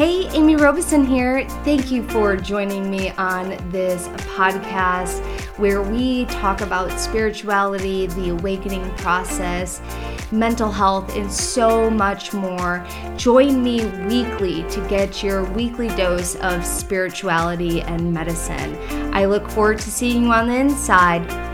Hey, Amy Robeson here. Thank you for joining me on this podcast where we talk about spirituality, the awakening process, mental health, and so much more. Join me weekly to get your weekly dose of spirituality and medicine. I look forward to seeing you on the inside.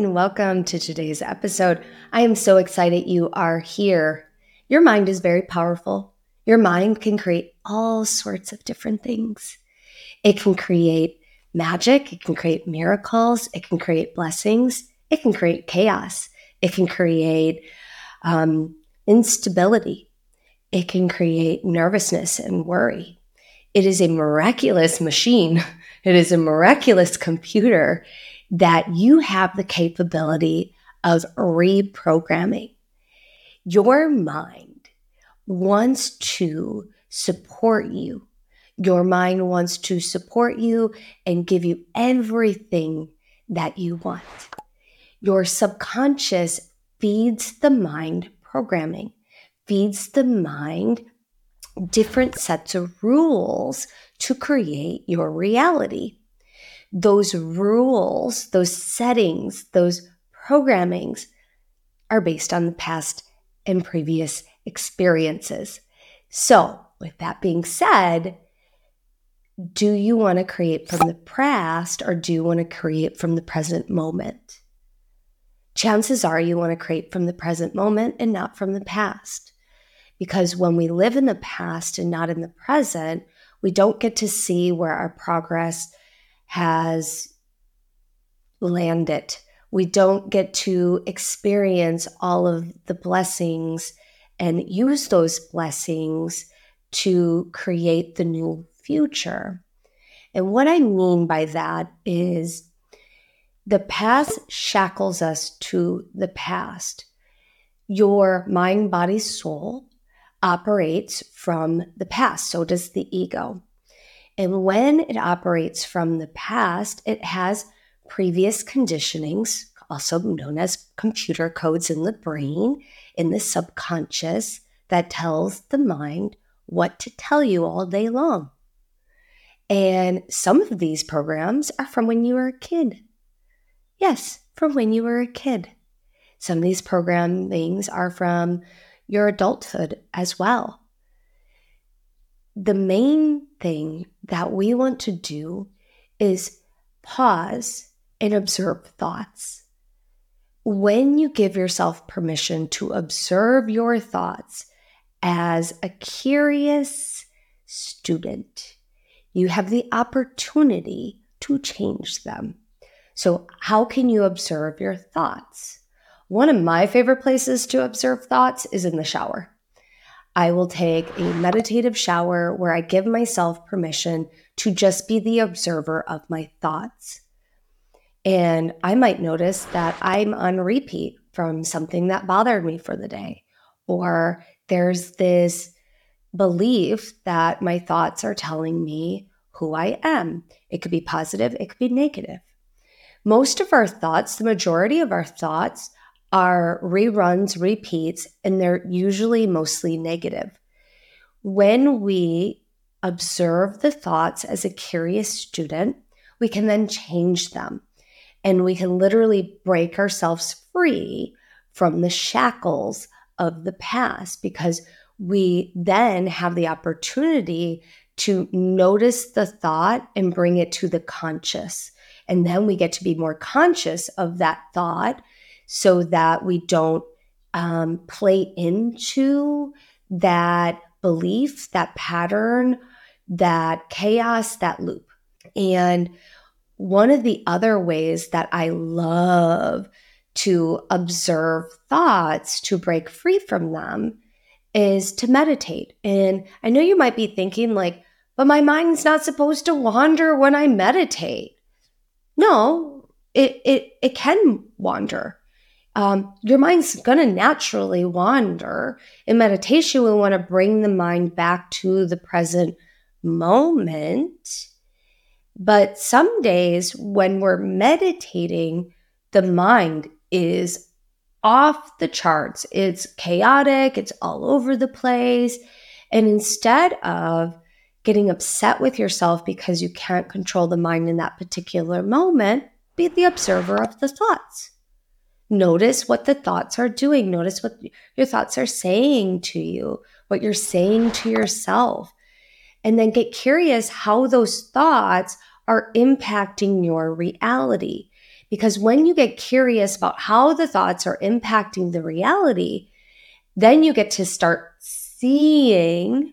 And welcome to today's episode. I am so excited you are here. Your mind is very powerful. Your mind can create all sorts of different things. It can create magic, it can create miracles, it can create blessings, it can create chaos, it can create um, instability, it can create nervousness and worry. It is a miraculous machine, it is a miraculous computer that you have the capability of reprogramming. Your mind wants to support you your mind wants to support you and give you everything that you want. Your subconscious feeds the mind programming, feeds the mind different sets of rules to create your reality. Those rules, those settings, those programmings are based on the past and previous experiences. So, with that being said, do you want to create from the past or do you want to create from the present moment? Chances are you want to create from the present moment and not from the past. Because when we live in the past and not in the present, we don't get to see where our progress has landed. We don't get to experience all of the blessings and use those blessings to create the new future. And what I mean by that is the past shackles us to the past. Your mind, body, soul operates from the past. So does the ego. And when it operates from the past, it has previous conditionings, also known as computer codes in the brain, in the subconscious, that tells the mind what to tell you all day long. And some of these programs are from when you were a kid. Yes, from when you were a kid. Some of these programmings are from your adulthood as well. The main thing that we want to do is pause and observe thoughts. When you give yourself permission to observe your thoughts as a curious student, you have the opportunity to change them. So, how can you observe your thoughts? One of my favorite places to observe thoughts is in the shower. I will take a meditative shower where I give myself permission to just be the observer of my thoughts. And I might notice that I'm on repeat from something that bothered me for the day, or there's this belief that my thoughts are telling me who I am. It could be positive, it could be negative. Most of our thoughts, the majority of our thoughts, are reruns, repeats, and they're usually mostly negative. When we observe the thoughts as a curious student, we can then change them and we can literally break ourselves free from the shackles of the past because we then have the opportunity to notice the thought and bring it to the conscious. And then we get to be more conscious of that thought so that we don't um, play into that belief, that pattern, that chaos, that loop. And one of the other ways that I love to observe thoughts, to break free from them, is to meditate. And I know you might be thinking, like, but my mind's not supposed to wander when I meditate. No, it it it can wander. Um, your mind's gonna naturally wander. In meditation, we want to bring the mind back to the present moment. But some days when we're meditating, the mind is off the charts. It's chaotic, it's all over the place. And instead of getting upset with yourself because you can't control the mind in that particular moment, be the observer of the thoughts. Notice what the thoughts are doing. Notice what your thoughts are saying to you, what you're saying to yourself. And then get curious how those thoughts are impacting your reality. Because when you get curious about how the thoughts are impacting the reality, then you get to start seeing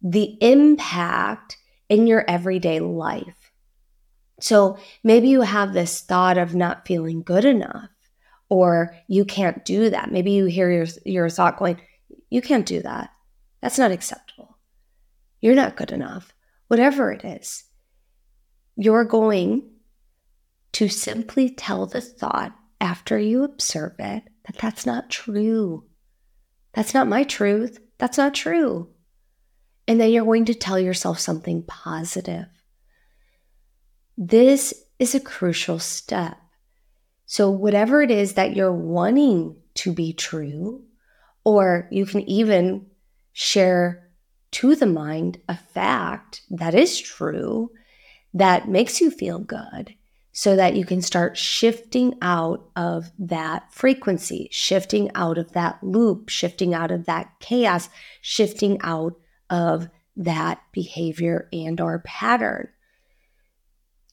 the impact in your everyday life. So maybe you have this thought of not feeling good enough, or you can't do that. Maybe you hear your, your thought going, You can't do that. That's not acceptable. You're not good enough. Whatever it is, you're going to simply tell the thought after you observe it that that's not true. That's not my truth. That's not true. And then you're going to tell yourself something positive. This is a crucial step. So, whatever it is that you're wanting to be true, or you can even share to the mind a fact that is true that makes you feel good so that you can start shifting out of that frequency, shifting out of that loop, shifting out of that chaos, shifting out of that behavior and or pattern.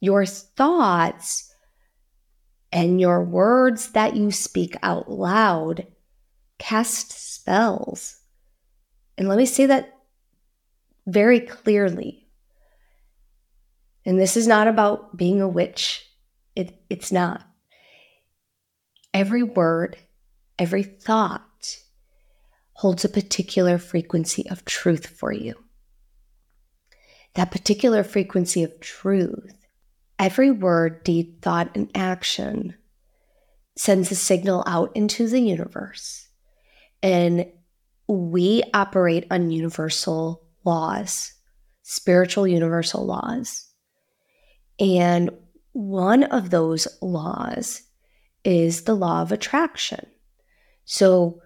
Your thoughts and your words that you speak out loud cast spells. And let me say that very clearly. And this is not about being a witch. It, it's not. Every word, every thought holds a particular frequency of truth for you. That particular frequency of truth, every word, deed, thought, and action sends a signal out into the universe. And we operate on universal laws, spiritual universal laws. And one of those laws is the law of attraction. So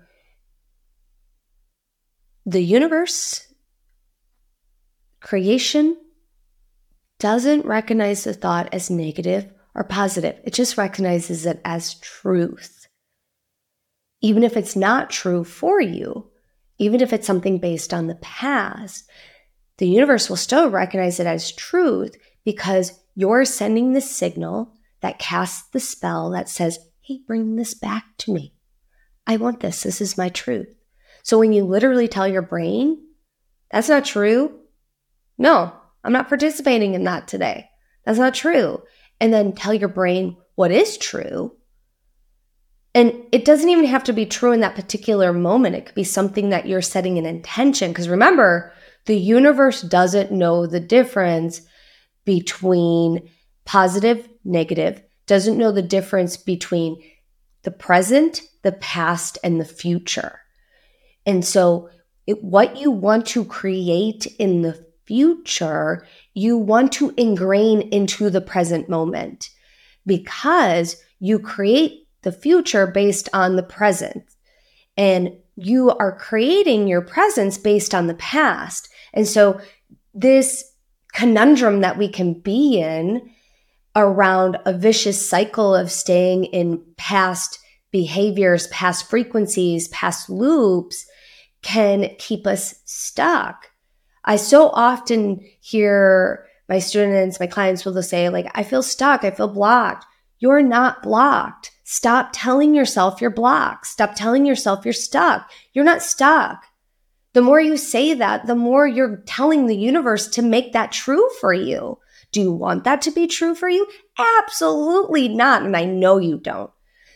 the universe, creation, doesn't recognize the thought as negative or positive. It just recognizes it as truth. Even if it's not true for you, even if it's something based on the past, the universe will still recognize it as truth because you're sending the signal that casts the spell that says, hey, bring this back to me. I want this. This is my truth. So when you literally tell your brain, that's not true. No, I'm not participating in that today. That's not true. And then tell your brain what is true. And it doesn't even have to be true in that particular moment. It could be something that you're setting an intention. Because remember, the universe doesn't know the difference between positive, negative, doesn't know the difference between the present, the past, and the future. And so, it, what you want to create in the future, you want to ingrain into the present moment because you create the future based on the present. And you are creating your presence based on the past. And so, this conundrum that we can be in around a vicious cycle of staying in past behaviors, past frequencies, past loops can keep us stuck. I so often hear my students, my clients will say, like, I feel stuck, I feel blocked. You're not blocked. Stop telling yourself you're blocked. Stop telling yourself you're stuck. You're not stuck. The more you say that, the more you're telling the universe to make that true for you. Do you want that to be true for you? Absolutely not. And I know you don't.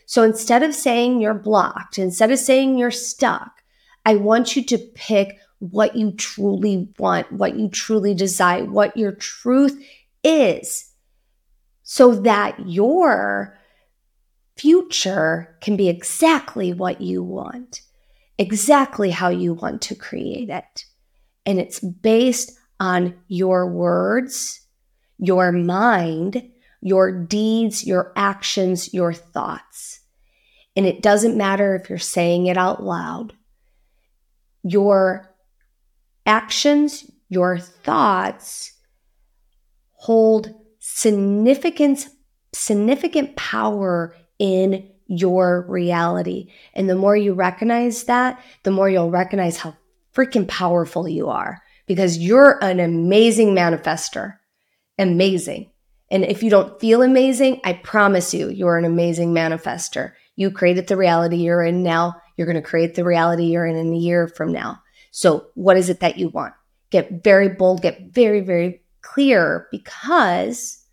So instead of saying you're blocked, instead of saying you're stuck, I want you to pick what you truly want, what you truly desire, what your truth is, so that your future can be exactly what you want, exactly how you want to create it. And it's based on your words, your mind, your deeds, your actions, your thoughts. And it doesn't matter if you're saying it out loud. Your actions, your thoughts hold significant significant power in your reality. And the more you recognize that, the more you'll recognize how freaking powerful you are because you're an amazing manifester. Amazing. And if you don't feel amazing, I promise you, you're an amazing manifester. You created the reality you're in now. You're going to create the reality you're in in a year from now. So, what is it that you want? Get very bold, get very, very clear because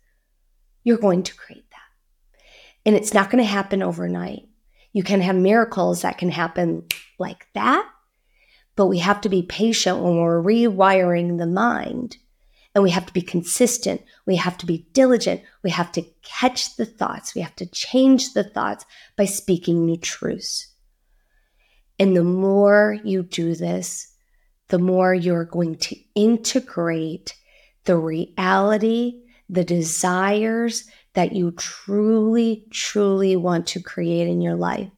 you're going to create that. And it's not going to happen overnight. You can have miracles that can happen like that, but we have to be patient when we're rewiring the mind and we have to be consistent. We have to be diligent. We have to catch the thoughts. We have to change the thoughts by speaking new truths. And the more you do this, the more you're going to integrate the reality, the desires that you truly, truly want to create in your life.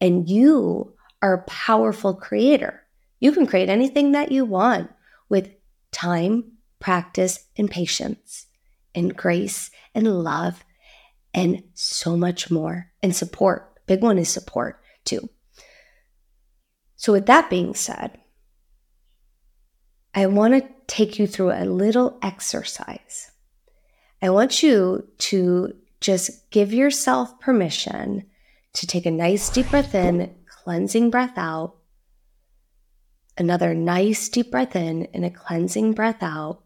And you are a powerful creator. You can create anything that you want with time, practice, and patience, and grace, and love, and so much more, and support. Big one is support, too. So, with that being said, I want to take you through a little exercise. I want you to just give yourself permission to take a nice deep breath in, cleansing breath out, another nice deep breath in and a cleansing breath out.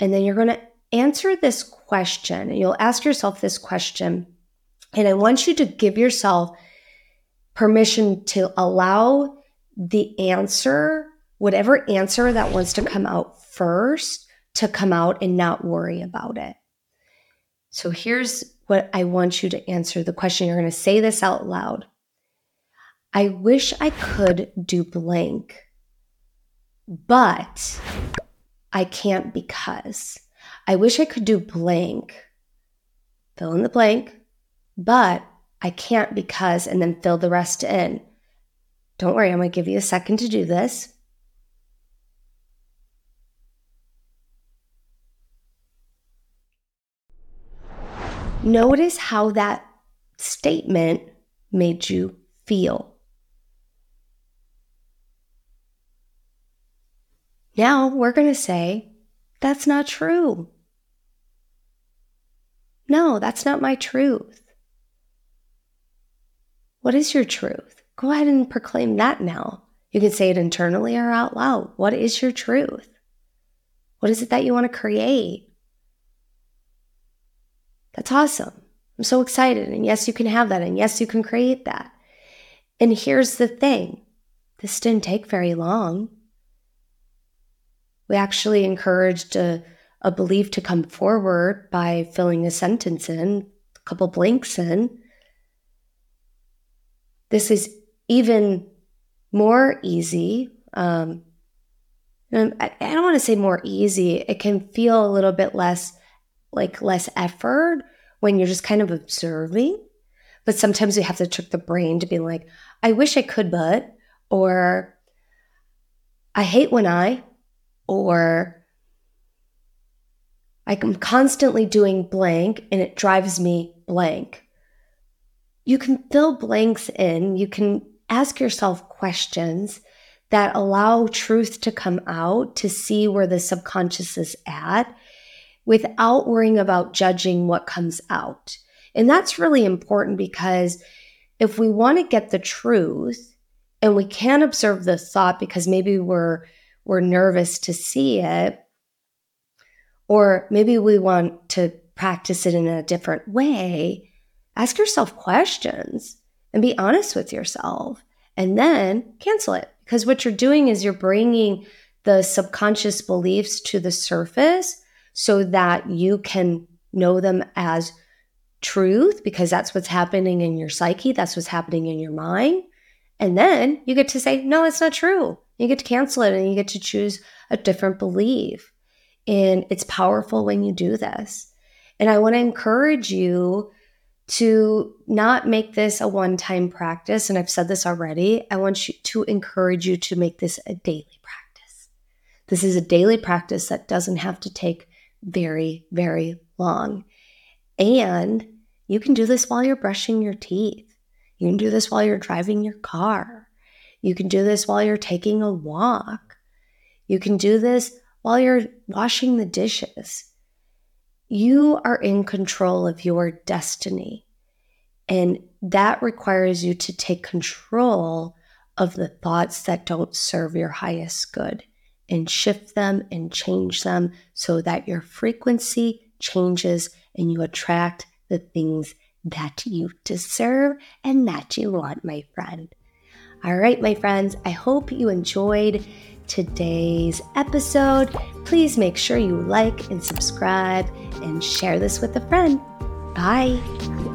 And then you're going to answer this question. You'll ask yourself this question. And I want you to give yourself permission to allow the answer, whatever answer that wants to come out first, to come out and not worry about it. So here's what I want you to answer the question. You're going to say this out loud. I wish I could do blank, but I can't because I wish I could do blank, fill in the blank, but I can't because, and then fill the rest in. Don't worry, I'm going to give you a second to do this. Notice how that statement made you feel. Now we're going to say, that's not true. No, that's not my truth. What is your truth? Go ahead and proclaim that now. You can say it internally or out loud. What is your truth? What is it that you want to create? That's awesome. I'm so excited. And yes, you can have that. And yes, you can create that. And here's the thing this didn't take very long. We actually encouraged a, a belief to come forward by filling a sentence in, a couple blanks in. This is even more easy. Um, I, I don't want to say more easy. It can feel a little bit less like less effort when you're just kind of observing. But sometimes we have to trick the brain to be like, I wish I could, but, or I hate when I, or I'm constantly doing blank and it drives me blank. You can fill blanks in, you can ask yourself questions that allow truth to come out to see where the subconscious is at without worrying about judging what comes out. And that's really important because if we want to get the truth and we can't observe the thought because maybe we're we're nervous to see it, or maybe we want to practice it in a different way, ask yourself questions and be honest with yourself and then cancel it. Because what you're doing is you're bringing the subconscious beliefs to the surface so that you can know them as truth because that's what's happening in your psyche, that's what's happening in your mind. And then you get to say, no, it's not true. You get to cancel it and you get to choose a different belief. And it's powerful when you do this. And I want to encourage you to not make this a one time practice, and I've said this already, I want you to encourage you to make this a daily practice. This is a daily practice that doesn't have to take very, very long. And you can do this while you're brushing your teeth. You can do this while you're driving your car. You can do this while you're taking a walk. You can do this while you're washing the dishes. You are in control of your destiny. And that requires you to take control of the thoughts that don't serve your highest good and shift them and change them so that your frequency changes and you attract the things that you deserve and that you want, my friend. All right, my friends, I hope you enjoyed today's episode. Please make sure you like and subscribe and share this with a friend. Bye.